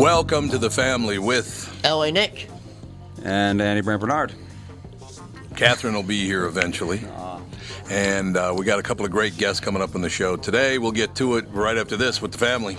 Welcome to the family with LA Nick. And Andy Brand Barnard. Catherine will be here eventually. And uh, we got a couple of great guests coming up on the show today. We'll get to it right after this with the family.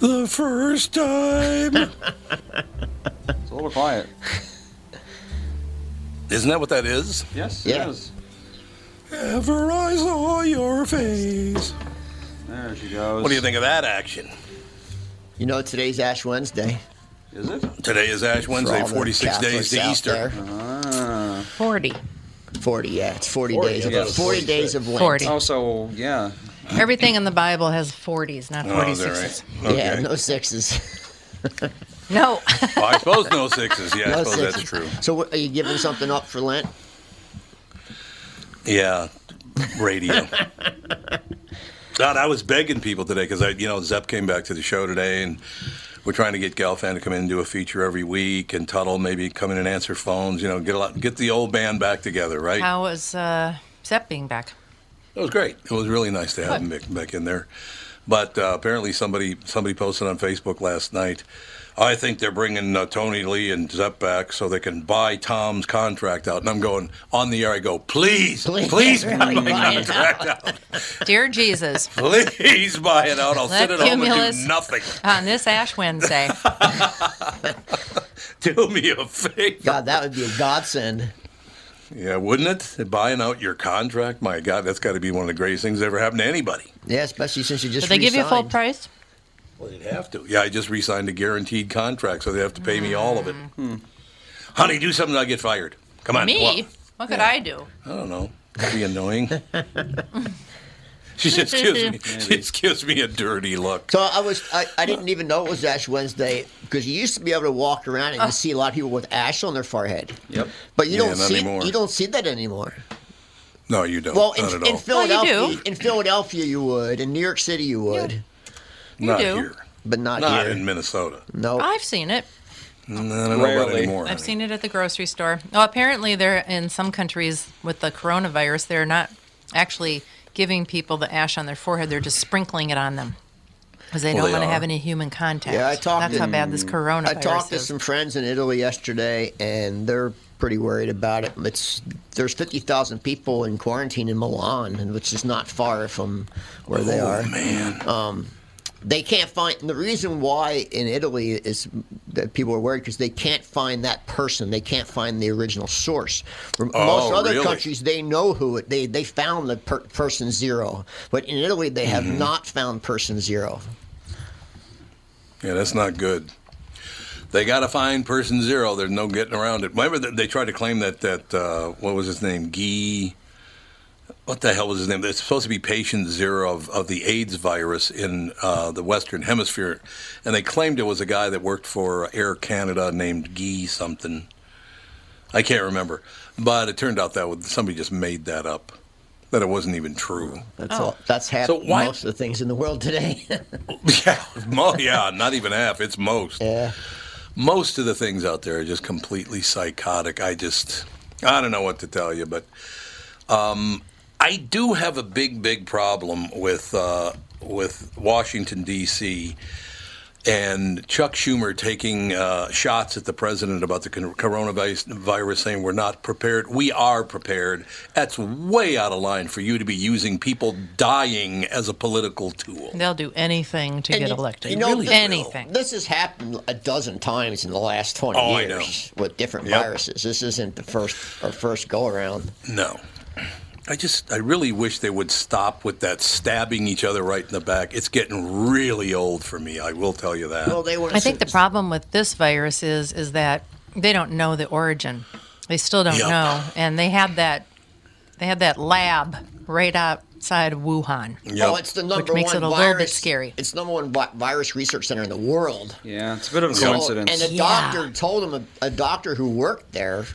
The first time. It's a little quiet. Isn't that what that is? Yes, Yeah. it is. Ever I saw your face. There she goes. What do you think of that action? You know today's Ash Wednesday. Is it? Today is Ash Wednesday, For all the 46 days Catholics to Easter. Ah. 40. 40, yeah, it's 40, 40, days. I Of, thought 40 days of Lent. 40. Oh, so yeah. Everything in the Bible has 40s, not Oh, is 46s. right? Okay. Yeah, no sixes. No. Oh, I suppose no sixes. Yeah, I no suppose that's true. So, what, are you giving something up for Lent? Yeah, radio. God, I was begging people today because I, you know, Zep came back to the show today, and we're trying to get Galfan to come in and do a feature every week, and Tuttle maybe come in and answer phones. You know, get a lot, get the old band back together, right? How was uh, Zep being back? It was great. It was really nice to have him back, back in there. But uh, apparently, somebody somebody posted on Facebook last night. I think they're bringing uh, Tony Lee and Zep back so they can buy Tom's contract out. And I'm going on the air. I go, please, please, Please, buy my buy it contract out. Dear Jesus, Please buy it out. I'll Let sit at home and do nothing. on this Ash Wednesday, Do me a favor. God, that would be a godsend. Yeah, wouldn't it? Buying out your contract, my God, that's got to be one of the greatest things that ever happened to anybody. Yeah, especially since you just did they give you full price? Well, they'd have to. Yeah, I just re-signed a guaranteed contract, so they have to pay me all of it. Hmm. Honey, do something, I'll get fired. Come on. Me? Well, What could I do? I don't know. That'd be annoying. she just gives me, she just gives me a dirty look. So I was I, I didn't even know it was Ash Wednesday because you used to be able to walk around and you see a lot of people with ash on their forehead. Yep. But you Yeah, don't not see anymore. you don't see that anymore. No, you don't. Well, Not in, at in all. Philadelphia, Well, you do. in Philadelphia you would, in New York City you would, Not do. here. but not, Not here. in Minnesota. no. I've seen it. No, I don't know about Rarely. anymore. I've honey. seen it at the grocery store. Well, apparently, they're in some countries with the coronavirus. They're not actually giving people the ash on their forehead. They're just sprinkling it on them because they Well, don't want to have any human contact. Yeah, I talked That's to- how bad this mm. coronavirus I talked to some friends in Italy yesterday, and they're pretty worried about it. It's there's fifty thousand people in quarantine in Milan, which is not far from where they oh, are. man. Um, They can't find the reason why in Italy is that people are worried because they can't find that person. They can't find the original source. For Most Oh, other really? countries, they know who it. They they found the per, person zero, but in Italy, they have Mm-hmm. not found person zero. Yeah, that's not good. They got to find person zero. There's no getting around it. Remember that they tried to claim that that uh, what was his name? Guy. What the hell was his name? It's supposed to be patient zero of, of the AIDS virus in uh, the Western Hemisphere, and they claimed it was a guy that worked for Air Canada named Guy something. I can't remember, but it turned out that somebody just made that up. That it wasn't even true. That's all. That's half So why- most of the things in the world today. yeah, mo- yeah, not even half. It's most. yeah. most of the things out there are just completely psychotic. I just, I don't know what to tell you, but um, I do have a big, big problem with uh, with Washington D.C. and Chuck Schumer taking uh, shots at the president about the coronavirus, saying we're not prepared. We are prepared. That's way out of line for you to be using people dying as a political tool. They'll do anything to And get you- elected. you know, really this- anything. This has happened a dozen times in the last twenty Oh, years with different Yep. viruses. This isn't the first our first go around. No. I just, I really wish they would stop with that stabbing each other right in the back. It's getting really old for me. I will tell you that. Well, they want. I think the problem with this virus is is that they don't know the origin. They still don't Yep. know, and they had that they had that lab right outside of Wuhan. Yep. Oh, it's the number makes one it a little virus. bit scary. It's number one virus research center in the world. Yeah, it's a bit of a So- coincidence. and a Yeah. doctor told him a, a doctor who worked there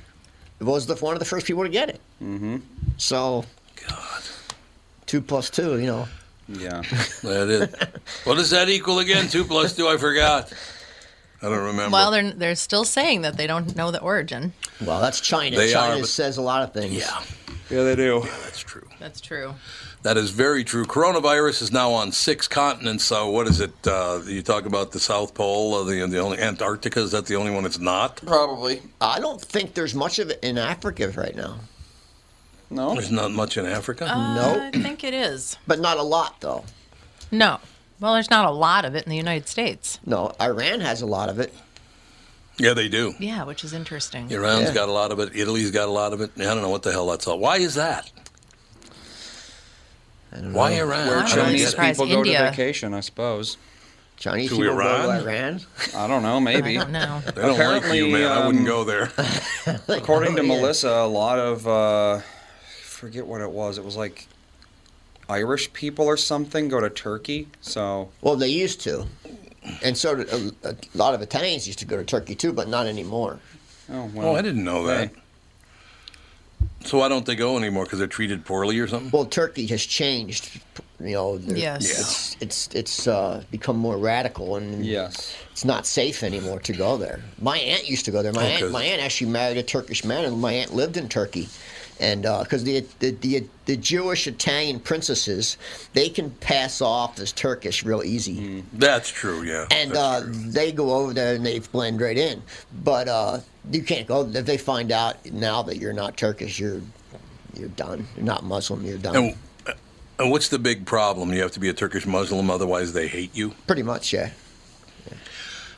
was the one of the first people to get it. Mm-hmm. So God. two plus two, you know. yeah. That is. what does that equal again? Two plus two, I forgot. I don't remember. Well, they're they're still saying that they don't know the origin. Well, that's China. They China are, says a lot of things. yeah, Yeah, they do. that's true. That's true. That is very true. Coronavirus is now on six continents. So what is it? Uh, you talk about the South Pole, uh, the the only Antarctica. Is that the only one it's not? Probably. I don't think there's much of it in Africa right now, No. There's not much in Africa. Uh, Nope. I think it is. but not a lot though. No. Well, there's not a lot of it in the United States. No, Iran has a lot of it. yeah, they do. Yeah, which is interesting. Iran's Yeah. got a lot of it. Italy's got a lot of it. I don't know what the hell that's all. Why is that? I don't Why know. Iran? Well, I I'm don't Chinese surprised people go India- to vacation, I suppose. Chinese To people go Iran? to Iran. I don't know, I maybe. don't know. They don't like you, Apparently, man. I wouldn't um, go there. According to Oh. Melissa, a lot of uh, forget what it was. It was like Irish people or something go to Turkey. So Well, they used to, and so did a, a lot of Italians used to go to Turkey too, but not anymore. oh well. Oh, I didn't know that. hey. So why don't they go anymore? Because they're treated poorly or something? Well, Turkey has changed. You know, Yes. it's it's it's uh, become more radical, and Yes. it's not safe anymore to go there. My aunt used to go there. My Okay. aunt, my aunt actually married a Turkish man, and my aunt lived in Turkey. And because the, the the the Jewish Italian princesses, they can pass off as Turkish real easy. That's true, yeah. and uh, true. they go over there and they blend right in. But uh, you can't go if they find out now that you're not Turkish, you're you're done. You're not Muslim, you're done. And, and what's the big problem? You have to be a Turkish Muslim, otherwise they hate you. Pretty much, yeah.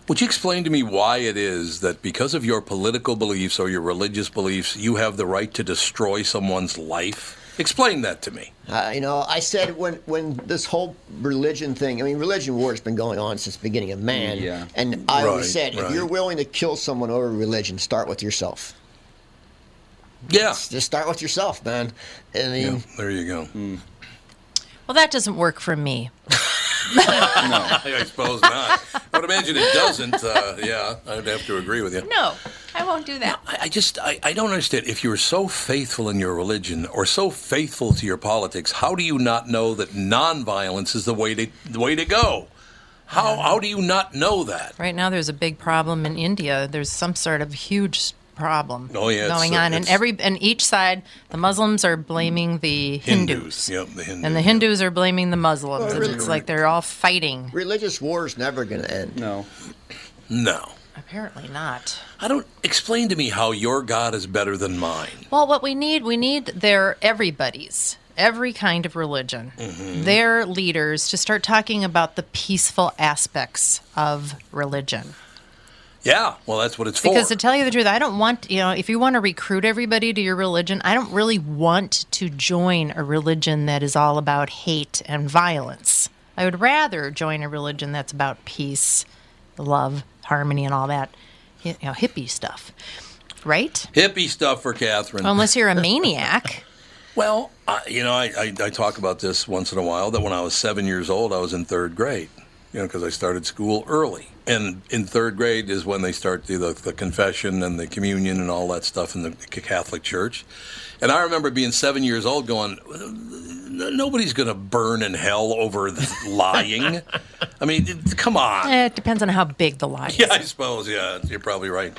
Would you explain to me why it is that because of your political beliefs or your religious beliefs, you have the right to destroy someone's life? Explain that to me. Uh, you know, I said when when this whole religion thing. I mean, religion war has been going on since the beginning of man. Yeah. And I always Right, said, if right. you're willing to kill someone over religion, start with yourself. Yeah. Just start with yourself, man. I mean, Yeah, there you go. Well, that doesn't work for me. I suppose not. I would imagine it doesn't. Uh, yeah, I'd have to agree with you. No, I won't do that. I I just I, I don't understand. If you're so faithful in your religion or so faithful to your politics, how do you not know that nonviolence is the way to the way to go? How how do you not know that? Right now, there's a big problem in India. There's some sort of huge problem Oh, yeah, it's, going uh, on, and every and each side, the Muslims are blaming the Hindus, Yep, the Hindus. and the Hindus are blaming the Muslims, and it's like they're all fighting. religious war is never going to end. No. No. Apparently not. I don't explain to me how your God is better than mine. Well, what we need, we need their everybody's, every kind of religion, Mm-hmm. their leaders to start talking about the peaceful aspects of religion. Yeah, well, that's what it's for. Because to tell you the truth, I don't want, you know, if you want to recruit everybody to your religion, I don't really want to join a religion that is all about hate and violence. I would rather join a religion that's about peace, love, harmony and all that, you know, hippie stuff, right? Hippie stuff for Catherine. Unless you're a maniac. Well, I, you know, I, I, I talk about this once in a while that when I was seven years old, I was in third grade, you know, because I started school early. And in third grade is when they start the, the, the confession and the communion and all that stuff in the Catholic Church. And I remember being seven years old going, nobody's going to burn in hell over lying. I mean, come on. Eh, it depends on how big the lie is. Yeah, I suppose. Yeah, you're probably right.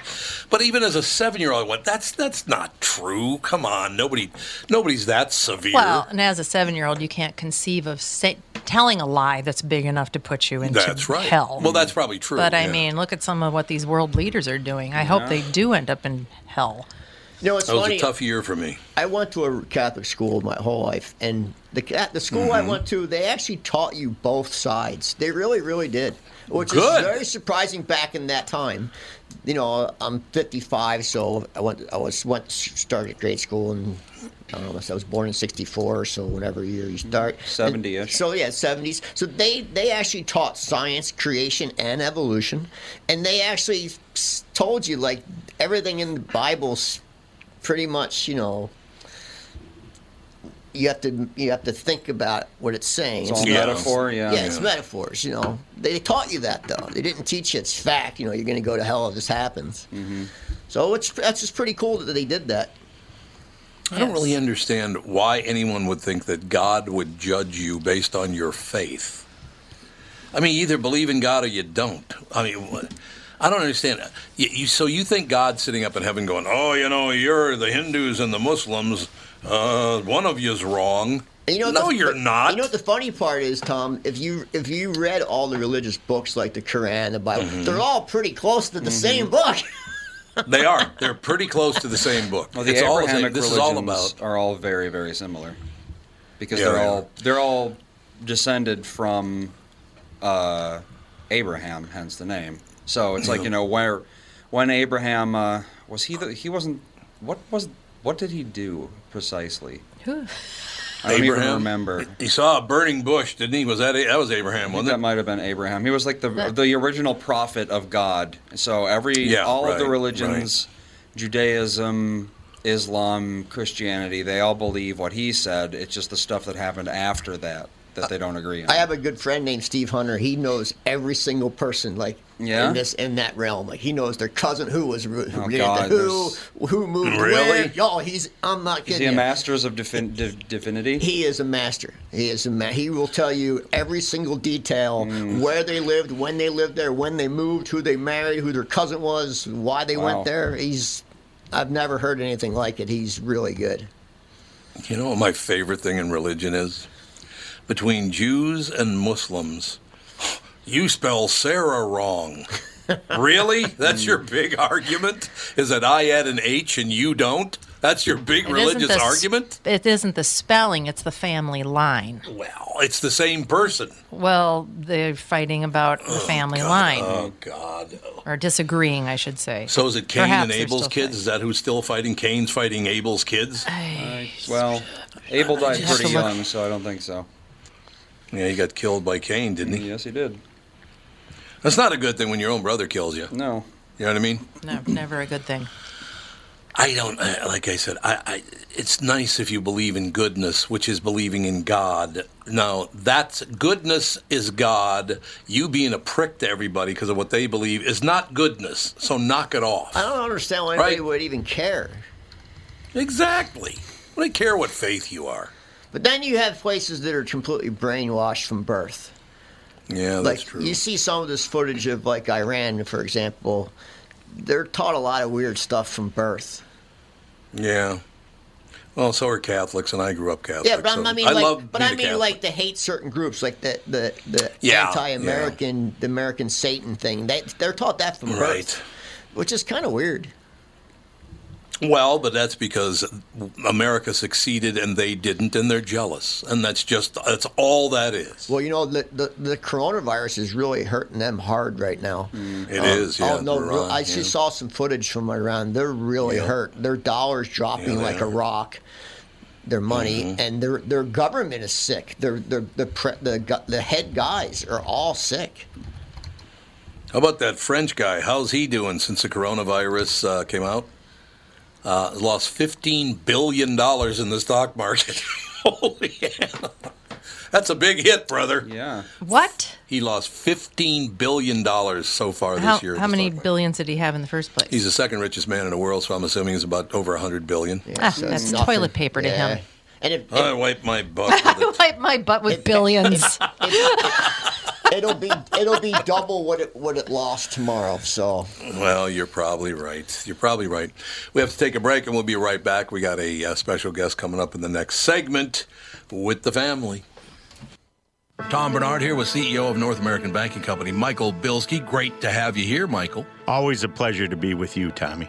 But even as a seven-year-old, I went, "That's that's not true. Come on, nobody, nobody's that severe." Well, and as a seven-year-old, you can't conceive of telling a lie that's big enough to put you into that's right. hell. Well, that's probably true. But I yeah. mean, look at some of what these world leaders are doing. I hope they do end up in hell. You know, it's that was funny. a tough year for me. I went to a Catholic school my whole life, and the the school I mm-hmm. went to, they actually taught you both sides. They really, really did, which Good. is very surprising back in that time. You know, I'm 55, so I went. I was went started grade school, and I don't know. I was born in 64, so whatever year you start, mm-hmm. 70-ish. So yeah, 70s. So they they actually taught science, creation, and evolution, and they actually told you like everything in the Bible's pretty much, you know, you have to you have to think about what it's saying. It's all Yeah. metaphor, yeah. yeah, it's metaphors. You know, they taught you that though. They didn't teach you it's fact. You know, you're going to go to hell if this happens. Mm-hmm. So it's that's just pretty cool that they did that. I don't Yes. really understand why anyone would think that God would judge you based on your faith. I mean, you either believe in God or you don't. I mean, what- I don't understand. You, you, so you think God's sitting up in heaven going, "Oh, you know, you're the Hindus and the Muslims. Uh, one of you's wrong." You know, no, the- you're not. You know what the funny part is, Tom? If you if you read all the religious books like the Quran, the Bible, Mm-hmm. they're all pretty close to the same book. they are. They're pretty close to the same book. Well, the it's all the Abrahamic. This is all religions about. are all very, very similar because Yeah, they're they all are. they're all descended from uh, Abraham, hence the name. So it's like you know where when Abraham uh, was he the, he wasn't what was what did he do precisely? Whew. I don't even Abraham? remember. He saw a burning bush, didn't he? Was that that was Abraham, wasn't that it? might have been Abraham. He was like the That- the original prophet of God. So every Yeah, all of the right, religions, Judaism, Islam, Christianity, they all believe what he said. It's just the stuff that happened after that that they don't agree on. I have a good friend named Steve Hunter. He knows every single person, like Yeah? in this in that realm. Like he knows their cousin who was who, Oh, did God, who who moved Really? where. Yo, he's I'm not kidding. Is kidding. he a you. masters of divin- div- divinity? He is a master. He is a ma- he will tell you every single detail Hmm. where they lived, when they lived there, when they moved, who they married, who their cousin was, why they Wow. went there. He's I've never heard anything like it. He's really good. You know what my favorite thing in religion is? Between Jews and Muslims, you spell Sarah wrong. really? That's your big argument? Is that I add an H and you don't? That's your big It isn't religious the argument? It isn't the spelling; it's the family line. Well, it's the same person. Well, they're fighting about the oh, family line, Oh, God. or disagreeing, I should say. So is it Cain Perhaps and Abel's still kids? Is that who's still fighting? Cain's fighting Abel's kids? well, Abel died pretty young, so I don't think so. Yeah, he got killed by Cain, didn't he? Yes, he did. That's not a good thing when your own brother kills you. No. You know what I mean? No, never a good thing. I don't uh, like I said. I, I it's nice if you believe in goodness, which is believing in God. Now that's goodness is God. You being a prick to everybody because of what they believe is not goodness. So knock it off. I don't understand why anybody Right. would even care. Exactly. I don't care what faith you are. But then you have places that are completely brainwashed from birth. Yeah, like that's true. you see some of this footage of like Iran, for example. They're taught a lot of weird stuff from birth. yeah. Well, so are Catholics, and I grew up Catholic. Yeah, but so I mean, I like, love but I mean, Catholic. like to hate certain groups, like the the the Yeah, anti-American, the American Satan thing. They they're taught that from Right. birth, which is kind of weird. Well, but that's because America succeeded and they didn't, and they're jealous, and that's just that's all that is. Well, you know, the the, the coronavirus is really hurting them hard right now. It Um, is, yeah. oh no, real- I yeah. just saw some footage from Iran. They're really Yeah. hurt. Their dollar's dropping Yeah, like a rock. Their money Mm-hmm. and their their government is sick. Their their the pre, the the head guys are all sick. How about that French guy? How's he doing since the coronavirus uh, came out? Uh, lost fifteen billion dollars in the stock market. Holy hell! That's a big hit, brother. Yeah. What? He lost fifteen billion dollars so far this How, year. how many billions did he have in the first place? He's the second richest man in the world, so I'm assuming he's about over a hundred billion. Ah, So that's nothing. toilet paper to Yeah. him. And it, I wipe my butt. With I wipe my butt with billions. It'll be it'll be double what it what it lost tomorrow. So Well, you're probably right. You're probably right. We have to take a break, and we'll be right back. We got a uh, special guest coming up in the next segment with the family. Tom Barnard here with CEO of North American Banking Company, Michael Bilski. Great to have you here, Michael. Always a pleasure to be with you, Tommy.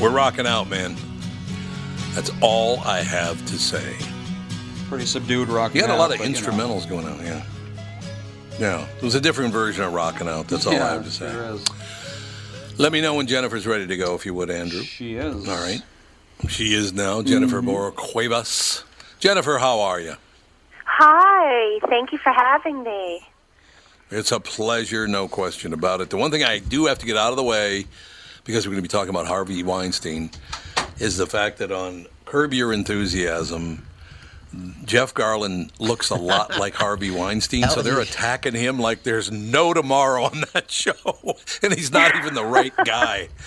We're rocking out, man. That's all I have to say. Pretty subdued rock. You had a lot of but, you know. instrumentals going on, yeah. Yeah, it was a different version of rocking out. That's all yeah, I have to say. Sure. Let me know when Jennifer's ready to go, if you would, Andrew. She is. All right. She is now Jennifer Mm-hmm. Cuevas. Jennifer, how are you? Hi, thank you for having me. It's a pleasure, no question about it. The one thing I do have to get out of the way, because we're going to be talking about Harvey Weinstein, is the fact that on Curb Your Enthusiasm, Jeff Garlin looks a lot like Harvey Weinstein, so they're attacking him like there's no tomorrow on that show, and he's not even the right guy.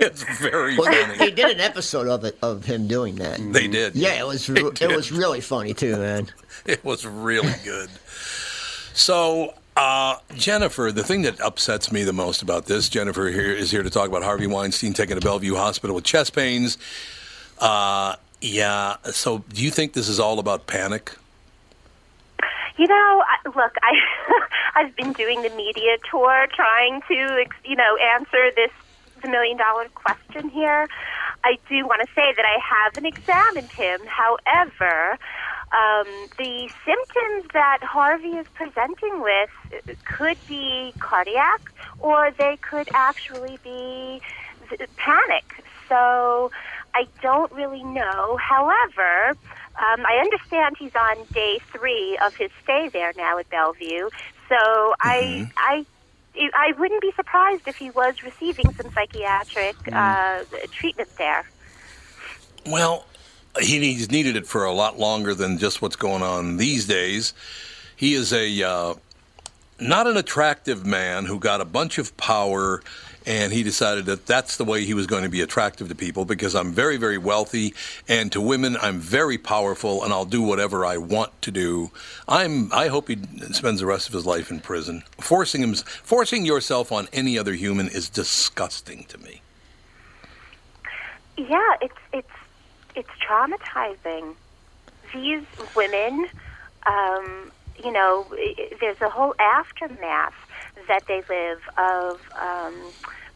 It's very well, they, they did an episode of it of him doing that. They did. Yeah, it was re- it was really funny too, man. It was really good. So, uh, Jennifer, the thing that upsets me the most about this, Jennifer here is here to talk about Harvey Weinstein taken to Bellevue Hospital with chest pains. Uh, yeah. So, do you think this is all about panic? You know, look, I I've been doing the media tour trying to, you know, answer this million dollar question here. I do want to say that I haven't examined him. However, um, the symptoms that Harvey is presenting with could be cardiac, or they could actually be panic. So I don't really know. However, um, I understand he's on day three of his stay there now at Bellevue. So I, I, I wouldn't be surprised if he was receiving some psychiatric uh, treatment there. Well, he's needed it for a lot longer than just what's going on these days. He is a uh, not an attractive man who got a bunch of power, and he decided that that's the way he was going to be attractive to people because I'm very, very wealthy, and to women I'm very powerful, and I'll do whatever I want to do. I'm. I hope he spends the rest of his life in prison. Forcing him, forcing yourself on any other human is disgusting to me. Yeah, it's it's it's traumatizing. These women, um, you know, i- i- there's a whole aftermath that they live of um,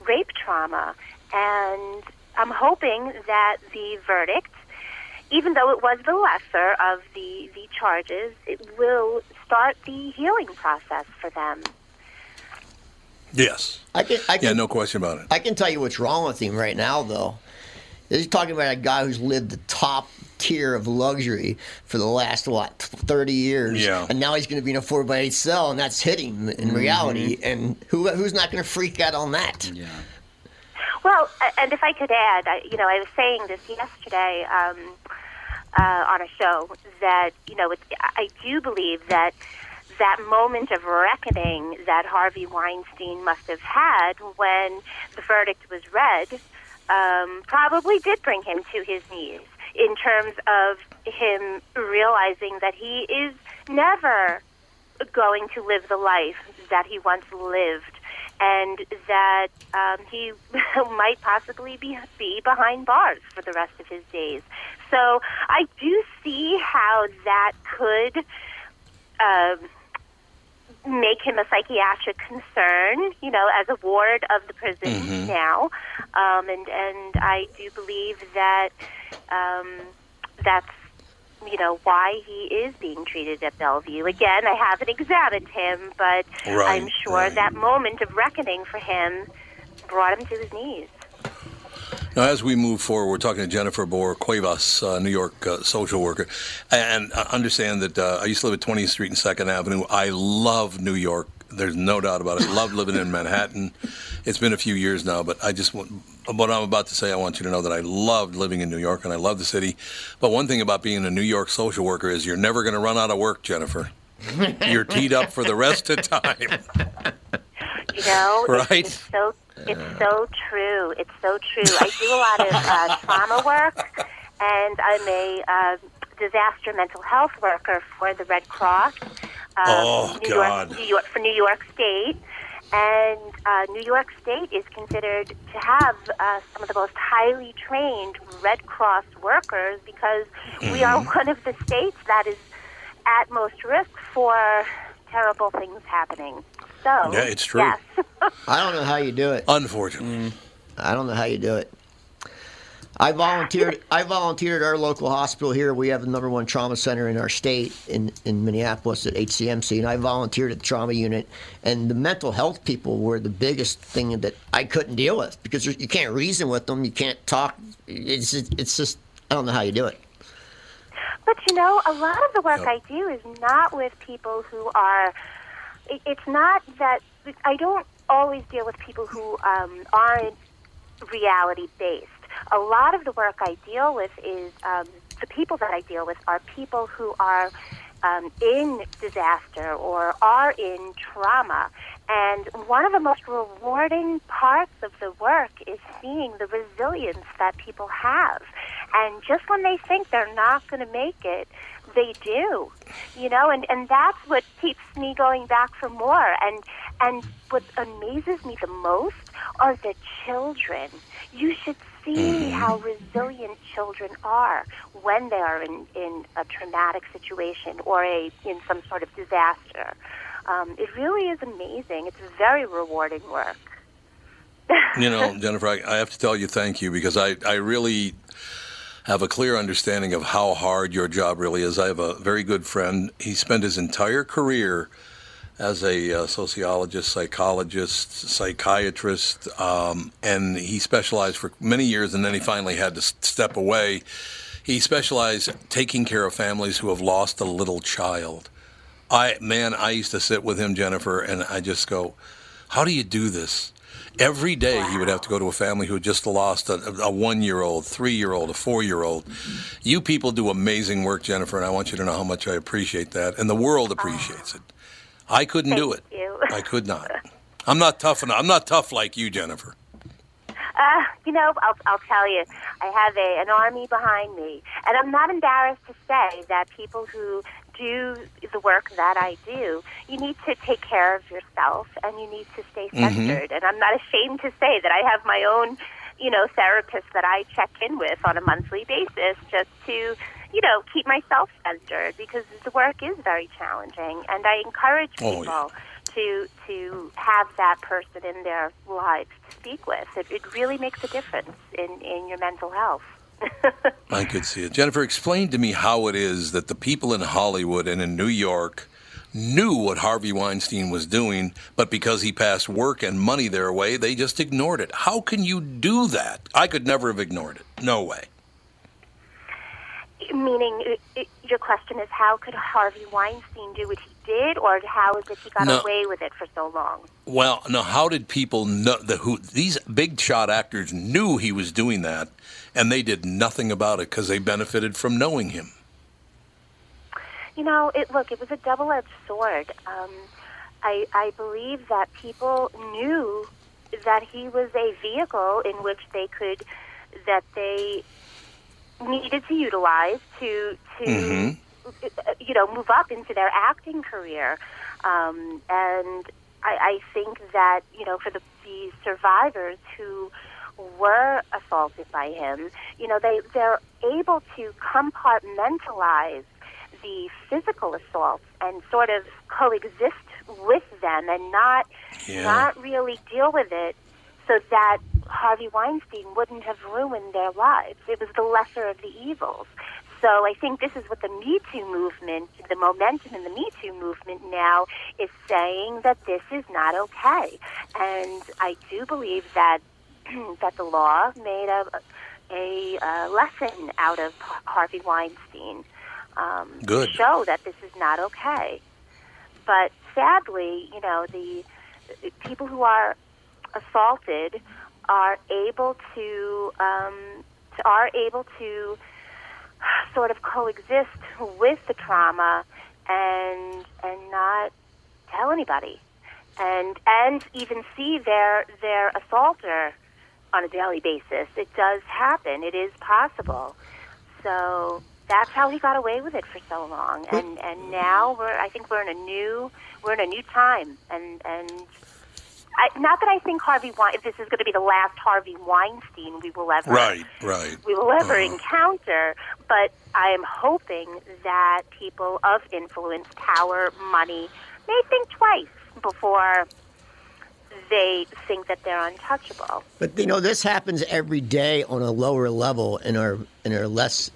rape trauma, and I'm hoping that the verdict, even though it was the lesser of the the charges, it will start the healing process for them. Yes. I can, I can, Yeah, no question about it. I can tell you what's wrong with him right now, though. He's talking about a guy who's lived the top tier of luxury for the last what thirty years, Yeah. and now he's going to be in a four by eight cell, and that's hitting in reality. And who who's not going to freak out on that? Yeah. Well, and if I could add, I, you know, I was saying this yesterday um, uh, on a show that you know, it's, I do believe that that moment of reckoning that Harvey Weinstein must have had when the verdict was read um, probably did bring him to his knees in terms of him realizing that he is never going to live the life that he once lived, and that um, he might possibly be, be behind bars for the rest of his days. So I do see how that could um, make him a psychiatric concern, you know, as a ward of the prison now, um, and and I do believe that um, that's you know why he is being treated at Bellevue. Again, I haven't examined him, but Right, I'm sure right. that moment of reckoning for him brought him to his knees. Now, as we move forward, we're talking to Jennifer Bohr Cuevas, uh, New York uh, social worker. And uh, understand that uh, I used to live at 20th Street and 2nd Avenue. I love New York. There's no doubt about it. I love living in Manhattan. It's been a few years now, but I just want, what I'm about to say, I want you to know that I loved living in New York and I love the city. But one thing about being a New York social worker is you're never going to run out of work, Jennifer. You're teed up for the rest of time. You know, it's- Right. It's, so it's so true. It's so true. I do a lot of uh, trauma work, and I'm a uh, disaster mental health worker for the Red Cross. Um, Oh, New God. York, New York for New York State, and uh, New York State is considered to have uh, some of the most highly trained Red Cross workers because we are Mm-hmm. one of the states that is at most risk for terrible things happening. So, Yeah, it's true. Yes. I don't know how you do it. Unfortunately. Mm. I don't know how you do it. I volunteered. I volunteered at our local hospital here. We have the number one trauma center in our state in, in Minneapolis at HCMC, and I volunteered at the trauma unit. And the mental health people were the biggest thing that I couldn't deal with because you can't reason with them. You can't talk. It's it's just I don't know how you do it. But you know, a lot of the work Yep. I do is not with people who are. It, it's not that I don't always deal with people who um, aren't reality based. A lot of the work I deal with is um, the people that I deal with are people who are um, in disaster or are in trauma. And one of the most rewarding parts of the work is seeing the resilience that people have. And just when they think they're not going to make it, they do. You know, and, and that's what keeps me going back for more. And and what amazes me the most are the children. You should see how resilient children are when they are in, in a traumatic situation or a in some sort of disaster. Um, it really is amazing. It's very rewarding work. You know, Jennifer, I, I have to tell you thank you because I, I really have a clear understanding of how hard your job really is. I have a very good friend. He spent his entire career as a uh, sociologist, psychologist, psychiatrist, um, and he specialized for many years, and then he finally had to step away. He specialized taking care of families who have lost a little child. I man, I used to sit with him, Jennifer, and I just go, "How do you do this?" Every day he would have to go to a family who had just lost a, a one-year-old, three-year-old, a four-year-old. You people do amazing work, Jennifer, and I want you to know how much I appreciate that, and the world appreciates it. I couldn't do it. You. I could not. I'm not tough enough. I'm not tough like you, Jennifer. Uh, you know, I'll, I'll tell you, I have a, an army behind me. And I'm not embarrassed to say that people who do the work that I do, you need to take care of yourself and you need to stay mm-hmm. centered. And I'm not ashamed to say that I have my own, you know, therapists that I check in with on a monthly basis just to, you know, keep myself centered because the work is very challenging. And I encourage Oh, people yeah. to to have that person in their lives to speak with. It, it really makes a difference in, in your mental health. I could see it. Jennifer, explain to me how it is that the people in Hollywood and in New York knew what Harvey Weinstein was doing, but because he passed work and money their way, they just ignored it. How can you do that? I could never have ignored it. No way. Meaning, your question is how could Harvey Weinstein do what he did, or how is it he got No. away with it for so long? Well, now, how did people know the who these big shot actors knew he was doing that, and they did nothing about it because they benefited from knowing him? You know, it look, it was a double-edged sword. Um, I, I believe that people knew that he was a vehicle in which they could, that they needed to utilize to to uh, you know move up into their acting career, um, and I, I think that you know for the, the survivors who were assaulted by him, you know they they're able to compartmentalize the physical assaults and sort of coexist with them and not Yeah. not really deal with it so that Harvey Weinstein wouldn't have ruined their lives. It was the lesser of the evils. So I think this is what the Me Too movement, the momentum in the Me Too movement now is saying that this is not okay. And I do believe that that the law made a a uh, lesson out of Harvey Weinstein um, Good. to show that this is not okay. But sadly, you know, the people who are assaulted are able to um, are able to sort of coexist with the trauma and and not tell anybody and and even see their their assaulter on a daily basis. It does happen. It is possible. So that's how he got away with it for so long. And and now we're I think we're in a new we're in a new time and and I, not that I think Harvey Wein, this is going to be the last Harvey Weinstein we will ever Right, right. we will ever Uh-huh. encounter, but I am hoping that people of influence, power, money may think twice before they think that they're untouchable. But you know, this happens every day on a lower level in our in our less,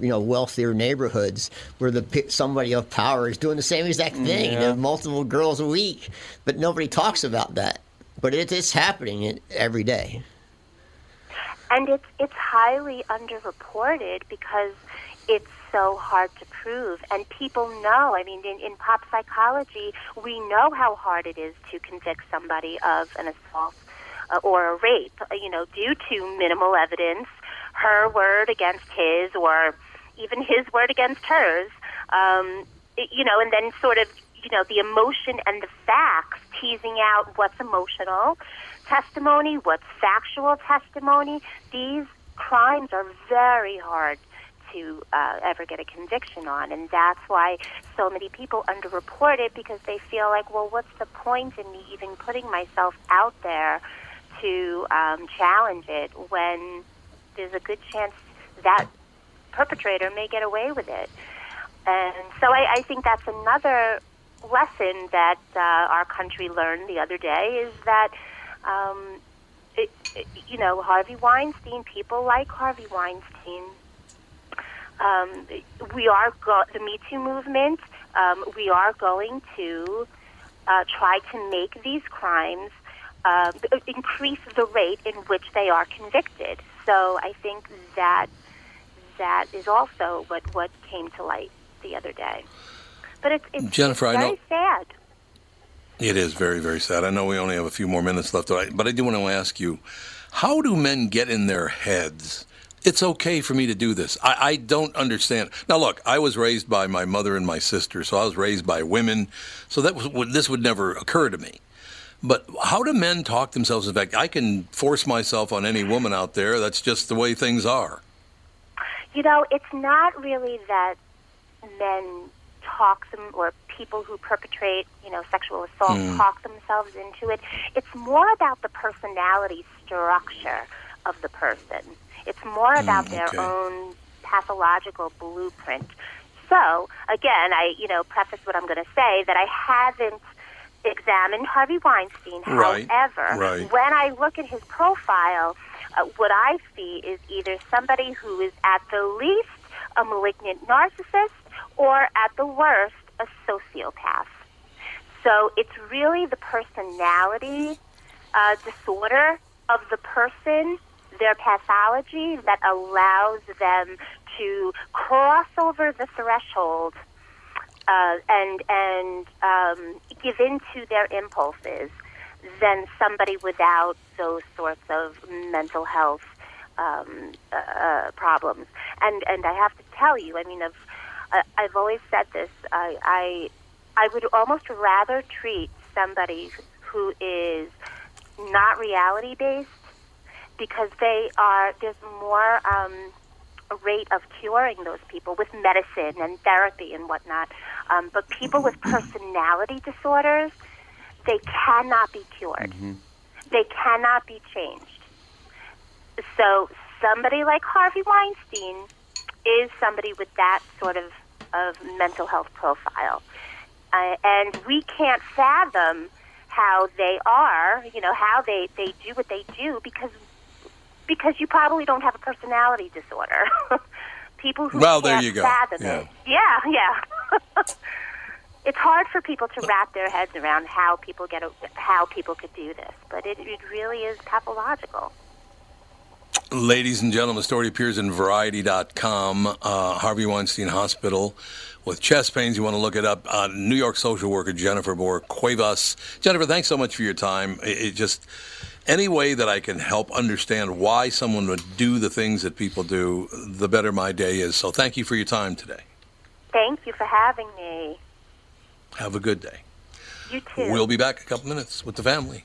you know, wealthier neighborhoods where the somebody of power is doing the same exact thing. They have multiple girls a week, but nobody talks about that. But it is happening every day. And it's it's highly underreported because it's so hard to prove. And people know, I mean, in, in pop psychology, we know how hard it is to convict somebody of an assault uh, or a rape, uh, you know, due to minimal evidence, her word against his, or even his word against hers. Um, you know, and then sort of, you know, the emotion and the facts, teasing out what's emotional testimony, what's factual testimony. These crimes are very hard to uh, ever get a conviction on, and that's why so many people underreport it because they feel like, well, what's the point in me even putting myself out there to um, challenge it when there's a good chance that perpetrator may get away with it. And so I, I think that's another lesson that uh, our country learned the other day is that, um, it, it, you know, Harvey Weinstein, people like Harvey Weinstein, um, we are go- the Me Too movement. Um, we are going to uh, try to make these crimes uh, increase the rate in which they are convicted. So I think that that is also what what came to light the other day. But it's, it's Jennifer, I very know- sad. It is very, very sad. I know we only have a few more minutes left, but I- but I do want to ask you how do men get in their heads? It's okay for me to do this. I, I don't understand. Now, look, I was raised by my mother and my sister, so I was raised by women, so that was this would never occur to me. But how do men talk themselves? In fact, I can force myself on any woman out there. That's just the way things are. You know, it's not really that men talk them or people who perpetrate, you know, sexual assault hmm. talk themselves into it. It's more about the personality structure of the person. It's more hmm, about their okay. own pathological blueprint. So, again, I, you know, preface what I'm going to say that I haven't examined Harvey Weinstein. Right, However, right. when I look at his profile, uh, what I see is either somebody who is at the least a malignant narcissist or at the worst a sociopath. So it's really the personality uh, disorder of the person, their pathology, that allows them to cross over the threshold uh, and and um, give in to their impulses than somebody without those sorts of mental health um, uh, problems. And and I have to tell you, I mean, I've I- I've always said this. I I, I would almost rather treat somebody who is not reality based because they are there's more um, rate of curing those people with medicine and therapy and whatnot. Um, but people with personality disorders, they cannot be cured. They cannot be changed. So somebody like Harvey Weinstein is somebody with that sort of, of mental health profile. Uh, and we can't fathom how they are, you know, how they, they do what they do because because you probably don't have a personality disorder. people who Well, there you go. Yeah. it. Yeah, yeah. it's hard for people to wrap their heads around how people get a, how people could do this, but it, it really is pathological. Ladies and gentlemen, the story appears in Variety.com. Uh, Harvey Weinstein Hospital with chest pains. You want to look it up. Uh, New York social worker Jennifer Bohr Cuevas. Jennifer, thanks so much for your time. It, it just any way that I can help understand why someone would do the things that people do, the better my day is. So thank you for your time today. Thank you for having me. Have a good day. You too. We'll be back in a couple minutes with the family.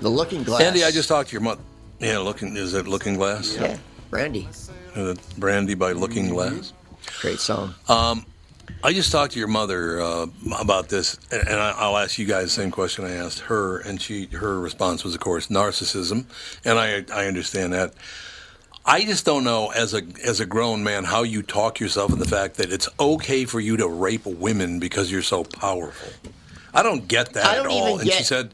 The Looking Glass. Andy, I just talked to your mother. Yeah, looking is it Looking Glass? Yeah, Brandy. Uh, Brandy by Looking Glass. Great song. Um, I just talked to your mother uh, about this, and and I- I'll ask you guys the same question I asked her, and she her response was, of course, narcissism, and I I understand that. I just don't know, as a as a grown man, how you talk yourself in the fact that it's okay for you to rape women because you're so powerful. I don't get that I don't at all. even and she said,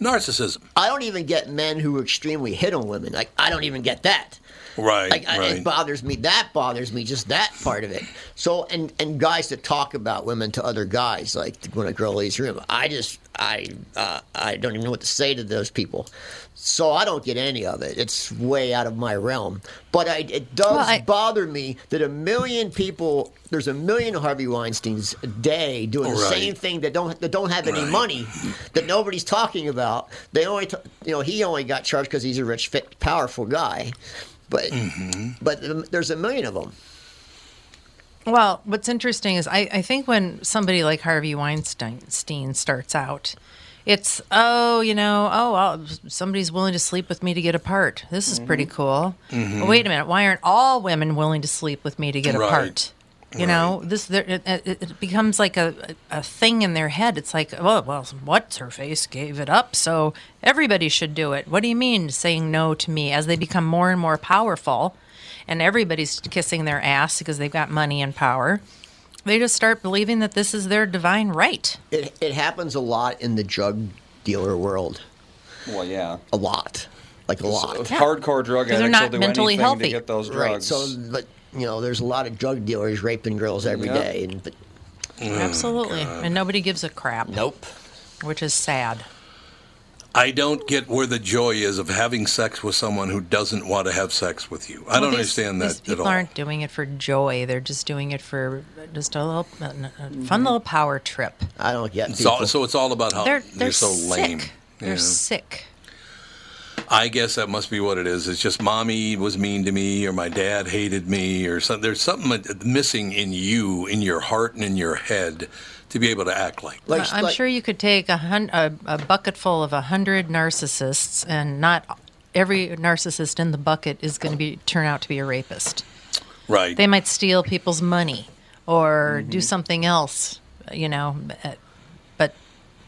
narcissism. I don't even get men who are extremely hit on women. Like I don't even get that. Right, Like I, it bothers me. That bothers me. Just that part of it. So and and guys that talk about women to other guys, like when a girl leaves room, I just I uh, I don't even know what to say to those people. So I don't get any of it. It's way out of my realm. But I, it does Well, I- bother me that a million people, there's a million Harvey Weinstein's a day doing the same thing that don't that don't have any Right. money, that nobody's talking about. They only, t- you know, he only got charged because he's a rich, fit, powerful guy. But Mm-hmm. but um, there's a million of them. Well, what's interesting is I, I think when somebody like Harvey Weinstein starts out, it's oh you know oh well, somebody's willing to sleep with me to get a part. This is pretty mm-hmm. cool. Well, wait a minute, why aren't all women willing to sleep with me to get Right. part? You know, this there, it, it, it becomes like a, a thing in their head. It's like, oh well, what's her face gave it up, so everybody should do it. What do you mean saying no to me? As they become more and more powerful, and everybody's kissing their ass because they've got money and power, they just start believing that this is their divine right. It it happens a lot in the drug dealer world. Well, yeah. A lot, like a lot. Hardcore drug 'Cause they're not will do mentally anything healthy. to get those Right. drugs. So, but you know, there's a lot of drug dealers raping girls every Yeah. day, and but Absolutely. And nobody gives a crap, nope. which is sad. I don't get where the joy is of having sex with someone who doesn't want to have sex with you. I Well, don't these- understand These that people at all. aren't doing it for joy. They're just doing it for just a little a, a Mm-hmm. fun little power trip. I don't get It's people. all, so it's all about how they're they're, they're so lame. They're Yeah. sick. I guess that must be what it is. It's just mommy was mean to me, or my dad hated me, or something. There's something missing in you, in your heart, and in your head, to be able to act like. Like- I'm like- sure you could take a, hun- a, a bucket full of a hundred narcissists, and not every narcissist in the bucket is going to be turn out to be a rapist. Right. They might steal people's money or Mm-hmm. do something else, you know, uh, but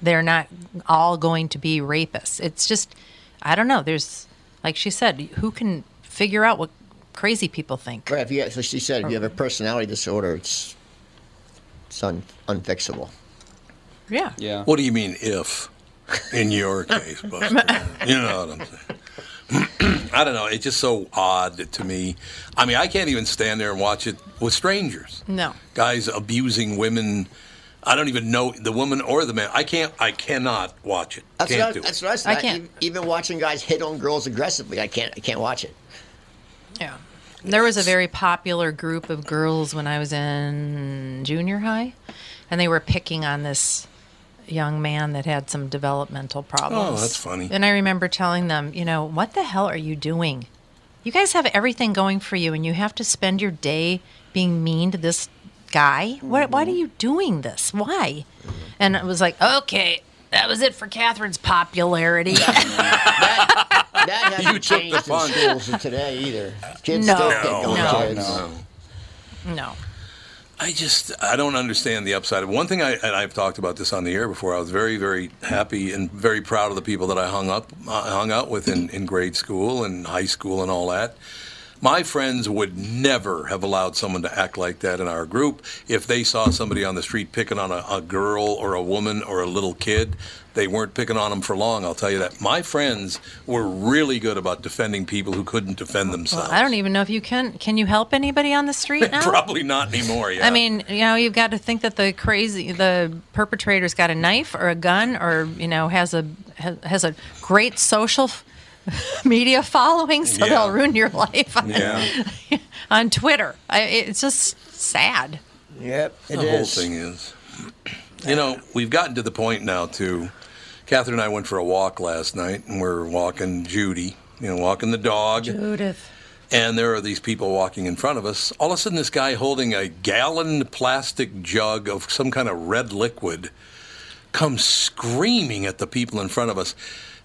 they're not all going to be rapists. It's just, I don't know. There's, like she said, who can figure out what crazy people think? Right, if you, so she said, if you have a personality disorder, it's it's un, unfixable. Yeah. yeah. What do you mean if? In your case, Buster. you know what I'm saying. I don't know. It's just so odd to me. I mean, I can't even stand there and watch it with strangers. No. Guys abusing women. I don't even know the woman or the man. I can't. I cannot watch it. That's can't what, do I, that's it. what I said. I can't. e- Even watching guys hit on girls aggressively, I can't. I can't watch it. Yeah. There was a very popular group of girls when I was in junior high, and they were picking on this young man that had some developmental problems. Oh, that's funny. And I remember telling them, you know, what the hell are you doing? You guys have everything going for you, and you have to spend your day being mean to this guy. Why, why are mm-hmm. you doing this? Why? And it was like, okay, that was it for Catherine's popularity. That You hasn't took the changed in fun. schools of today either. Kids No. still pick No, on no, kids. no. no. I just I don't understand the upside one thing. I and I've talked about this on the air before. I was very very happy and very proud of the people that I hung up uh, hung out with in, in grade school and high school and all that. My friends would never have allowed someone to act like that in our group. If they saw somebody on the street picking on a, a girl or a woman or a little kid, they weren't picking on them for long. I'll tell you that. My friends were really good about defending people who couldn't defend themselves. I don't even know if you can. Can you help anybody on the street now? Probably not anymore. Yeah. I mean, you know, you've got to think that the crazy, the perpetrator's got a knife or a gun, or you know, has a has, has a great social media following, so Yeah. they'll ruin your life on, yeah. on Twitter. I, it's just sad. Yep, it the whole thing is. You know, we've gotten to the point now too. Catherine and I went for a walk last night, and we're walking Judy. You know, walking the dog, Judith. and there are these people walking in front of us. All of a sudden, this guy holding a gallon plastic jug of some kind of red liquid comes screaming at the people in front of us.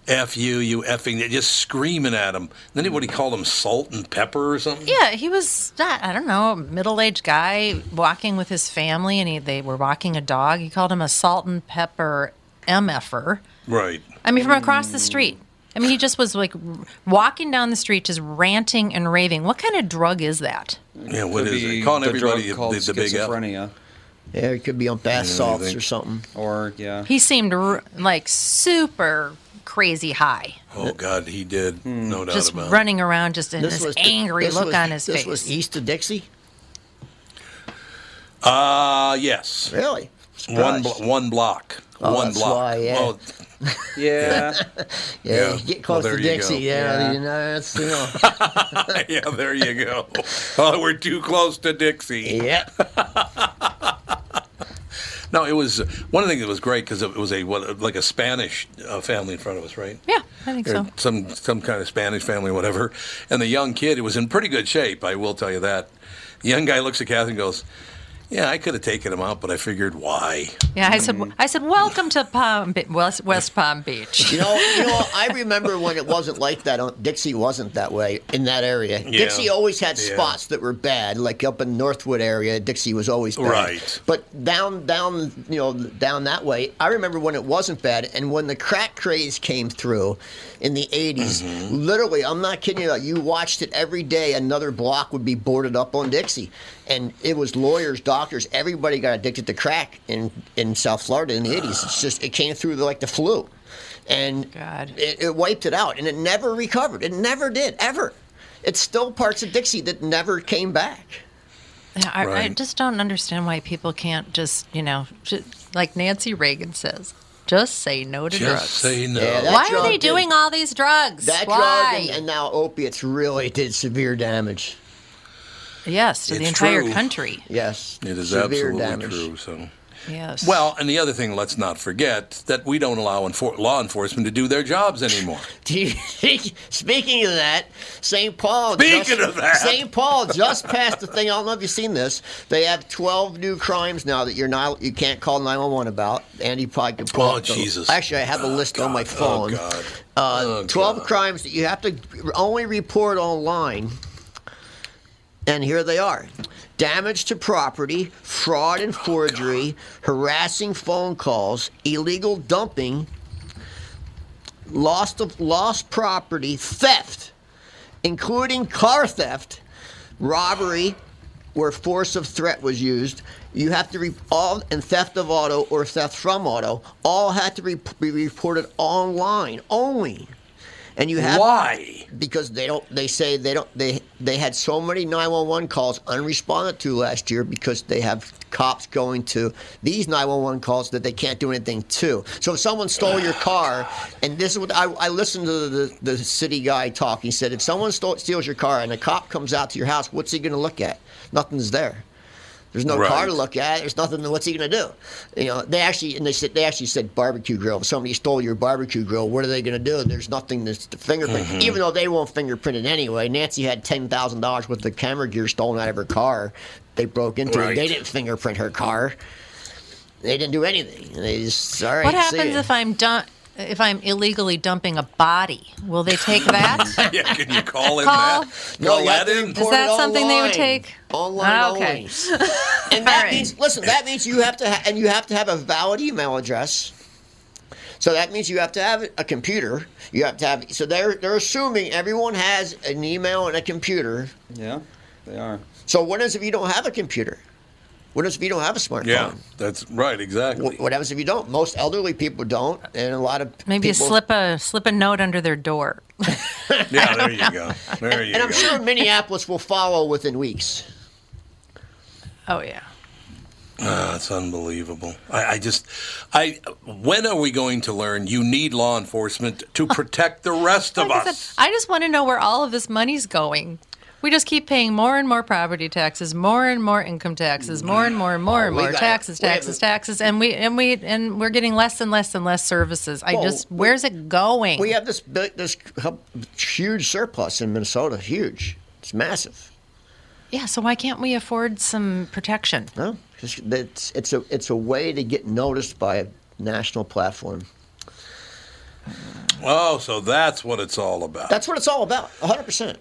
F you, you effing, they're just screaming at him. Then he, what he called them, salt and pepper or something? Yeah, he was not, I don't know, a middle-aged guy walking with his family, and he, they were walking a dog. He called him a salt and pepper mf'er. Right. I mean, from across the street. I mean, he just was like walking down the street, just ranting and raving. What kind of drug is that? Yeah, what Could is it? Calling the everybody drug the, called the, the big F. Yeah, it could be on bath salts or something. Or yeah. He seemed r- like super crazy high, Oh God, he did. No doubt just about it. running around, just in this, the- angry this look was- on his this face. was east of Dixie. Uh yes. Really? One, surprised. blo- one block. Oh, one that's block. why, yeah. Oh, Yeah. Yeah, Yeah. you get close Well, to there you Dixie. Yeah, Yeah. you know, that's, you know. yeah, there you go. Oh, we're too close to Dixie. yeah. No, it was one of the things that was great because it was a what, like a Spanish uh, family in front of us, right? Yeah, I think Or so. Some some kind of Spanish family, whatever. And the young kid, it was in pretty good shape. I will tell you that. The young guy looks at Kathy and goes, "Yeah, I could have taken him out, but I figured why." Yeah, I said, mm-hmm. I said, welcome to Palm Be- West, West Palm Beach. You know, you know, I remember when it wasn't like that. Uh, Dixie wasn't that way in that area. Dixie always had Yeah. spots that were bad, like up in Northwood area. Dixie was always bad. Right. But down, down, you know, down that way, I remember when it wasn't bad, and when the crack craze came through in the '80s. Mm-hmm. Literally, I'm not kidding you. You watched it every day. Another block would be boarded up on Dixie, and it was lawyers, doctors, everybody got addicted to crack in in South Florida in the '80s. It's just it came through the, like the flu and God. It, it wiped it out, and it never recovered. It never did, ever. It's still parts of Dixie that never came back. Yeah, I, I just don't understand why people can't just, you know, ju- like Nancy Reagan says, just say no to Just drugs. say no. Yeah, that why are they did- doing all these drugs? That why? drug and, and now opiates really did severe damage. yes, to the entire true. country. Yes, It is severe absolutely damage. true. So. Yes. Well, and the other thing, let's not forget that we don't allow enfor- law enforcement to do their jobs anymore. Speaking of that, St. Paul. Speaking just, of that. St. Paul just passed the thing. I don't know if you've seen this. They have 12 new crimes now that you're not you can't call 911 about. Andy probably could pull Oh, Jesus. Actually, I have a list on my phone. Oh, God. Uh, Oh, 12 God. crimes that you have to only report online. And here they are damage to property, fraud and forgery, harassing phone calls, illegal dumping, lost of lost property, theft, including car theft, robbery, where force of threat was used. You have to re- all and theft of auto or theft from auto all had to re- be reported online only. And you have Why? because they don't they say they don't they they had so many 911 calls unresponded to last year because they have cops going to these 911 calls that they can't do anything to. So if someone stole your car and this is what i, I listened to the, the city guy talk he said if someone stole, steals your car and a cop comes out to your house what's he going to look at? Nothing's there there's no car to look at. There's nothing. What's he going to do? You know, they actually and they said they actually said barbecue grill. If somebody stole your barbecue grill, what are they going to do? There's nothing to, to fingerprint. Mm-hmm. Even though they won't fingerprint it anyway. Nancy had ten thousand dollars worth of camera gear stolen out of her car. They broke into it. They didn't fingerprint her car. They didn't do anything. They just all right. what happens ya. if I'm done? If I'm illegally dumping a body, will they take that? Yeah, can you call in Call. that? No, Call you that in? Is that it something they would take? Online Ah, okay. only. And that right. means, listen, that means you have to, ha- and you have to have a valid email address. So that means you have to have a computer. You have to have. So they're they're assuming everyone has an email and a computer. Yeah, they are. So what is if you don't have a computer? What is if you don't have a smartphone? Yeah, that's right, exactly. What, what happens if you don't? Most elderly people don't, and a lot of Maybe people, slip a slip a note under their door. Yeah, there you go. There you And I'm sure Minneapolis will follow within weeks. Oh yeah. Ah, it's unbelievable. I, I just, I. When are we going to learn you need law enforcement to protect the rest of Like I us? said, I just want to know where all of this money's going. We just keep paying more and more property taxes, more and more income taxes, more and more and more and we more taxes, taxes, taxes, and we and we and we're getting less and less and less services. I Well, just we- where's it going? We have this big- this huge surplus in Minnesota. Huge. It's massive. yeah, so why can't we afford some protection? No, it's it's it's a it's a way to get noticed by a national platform. Oh, so that's what it's all about. That's what it's all about. 100. percent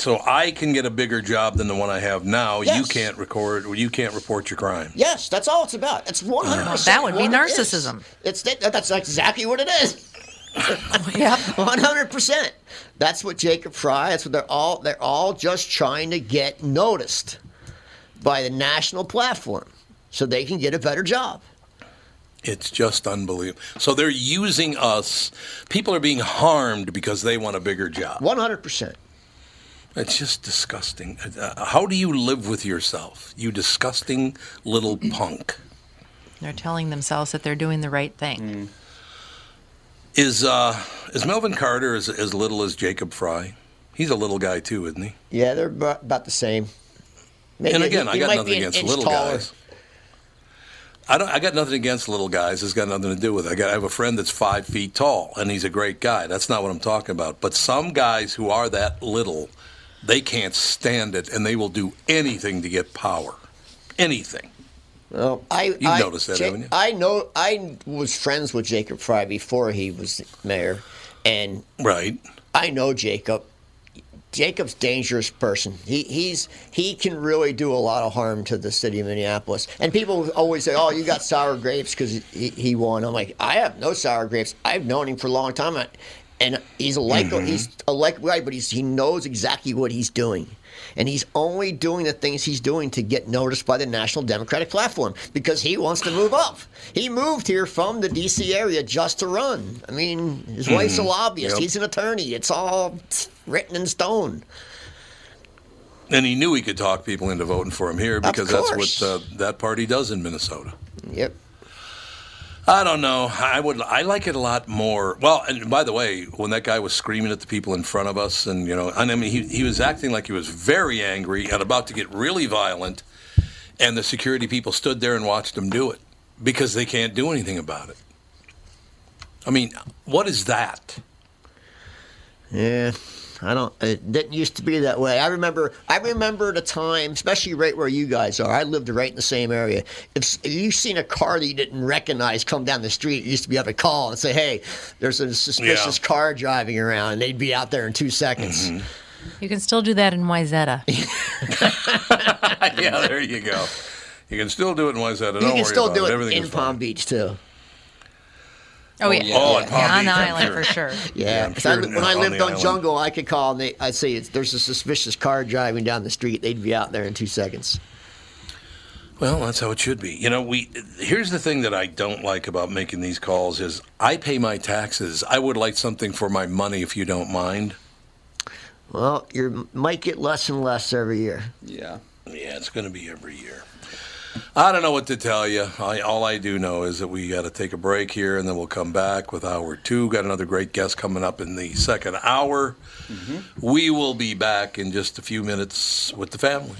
so I can get a bigger job than the one I have now. You can't record, you can't report your crime. Yes, that's all it's about. It's 100. percent That would be narcissism. It's that, that's exactly what it is. Yep. 100. percent That's what Jacob Frey. That's what they're all. They're all just trying to get noticed by the national platform, so they can get a better job. It's just unbelievable. So they're using us. People are being harmed because they want a bigger job. 100. percent It's just disgusting. Uh, how do you live with yourself, you disgusting little punk? They're telling themselves that they're doing the right thing. Mm. Is uh, is Melvin Carter as, as little as Jacob Frey? He's a little guy too, isn't he? Yeah, they're about about the same. Maybe and he- again, he I got might nothing be an against inch little taller. guys. I don't. I got nothing against little guys. It's got nothing to do with it. I got. I have a friend that's five feet tall, and he's a great guy. That's not what I'm talking about. But some guys who are that little, they can't stand it, and they will do anything to get power. Anything. Well, I You've I, noticed that, Ja- haven't you? I know. I was friends with Jacob Frey before he was mayor, and Right. I know Jacob. Jacob's dangerous person. He he's he can really do a lot of harm to the city of Minneapolis. And people always say, "Oh, you got sour grapes because he, he won." I'm like, I have no sour grapes. I've known him for a long time, and he's a like Mm-hmm. he's a like guy, but he's he knows exactly what he's doing. And he's only doing the things he's doing to get noticed by the National Democratic Platform because he wants to move up. He moved here from the D.C. area just to run. I mean, his wife's a lobbyist. Yep. He's an attorney. It's all written in stone. And he knew he could talk people into voting for him here because that's what uh, that party does in Minnesota. Yep. I don't know. I would. I like it a lot more. Well, and by the way, when that guy was screaming at the people in front of us, and you know, and I mean, he he was acting like he was very angry and about to get really violent, and the security people stood there and watched him do it because they can't do anything about it. I mean, what is that? Yeah. I don't. It didn't used to be that way. I remember. I remember the time, especially right where you guys are. I lived right in the same area. If, if you seen a car that you didn't recognize come down the street, you used to be able to call and say, "Hey, there's a suspicious Yeah. car driving around," and they'd be out there in two seconds. Mm-hmm. You can still do that in Wayzata. yeah, there you go. You can still do it in Wayzata. Don't You can worry still about do it Everything in Palm fine. Beach too. Oh, oh, yeah. yeah. Oh, in Palm Yeah, on the island for sure. Yeah, I'm 'cause sure I, when I lived the on. Jungle, I could call and they, I'd say it's, there's a suspicious car driving down the street. They'd be out there in two seconds. Well, that's how it should be. You know, we here's the thing that I don't like about making these calls is I pay my taxes. I would like something for my money if you don't mind. Well, you might get less and less every year. Yeah. Yeah, it's going to be every year. I don't know what to tell you. I, all I do know is that we got to take a break here, and then we'll come back with hour two. Got another great guest coming up in the second hour. Mm-hmm. We will be back in just a few minutes with the family.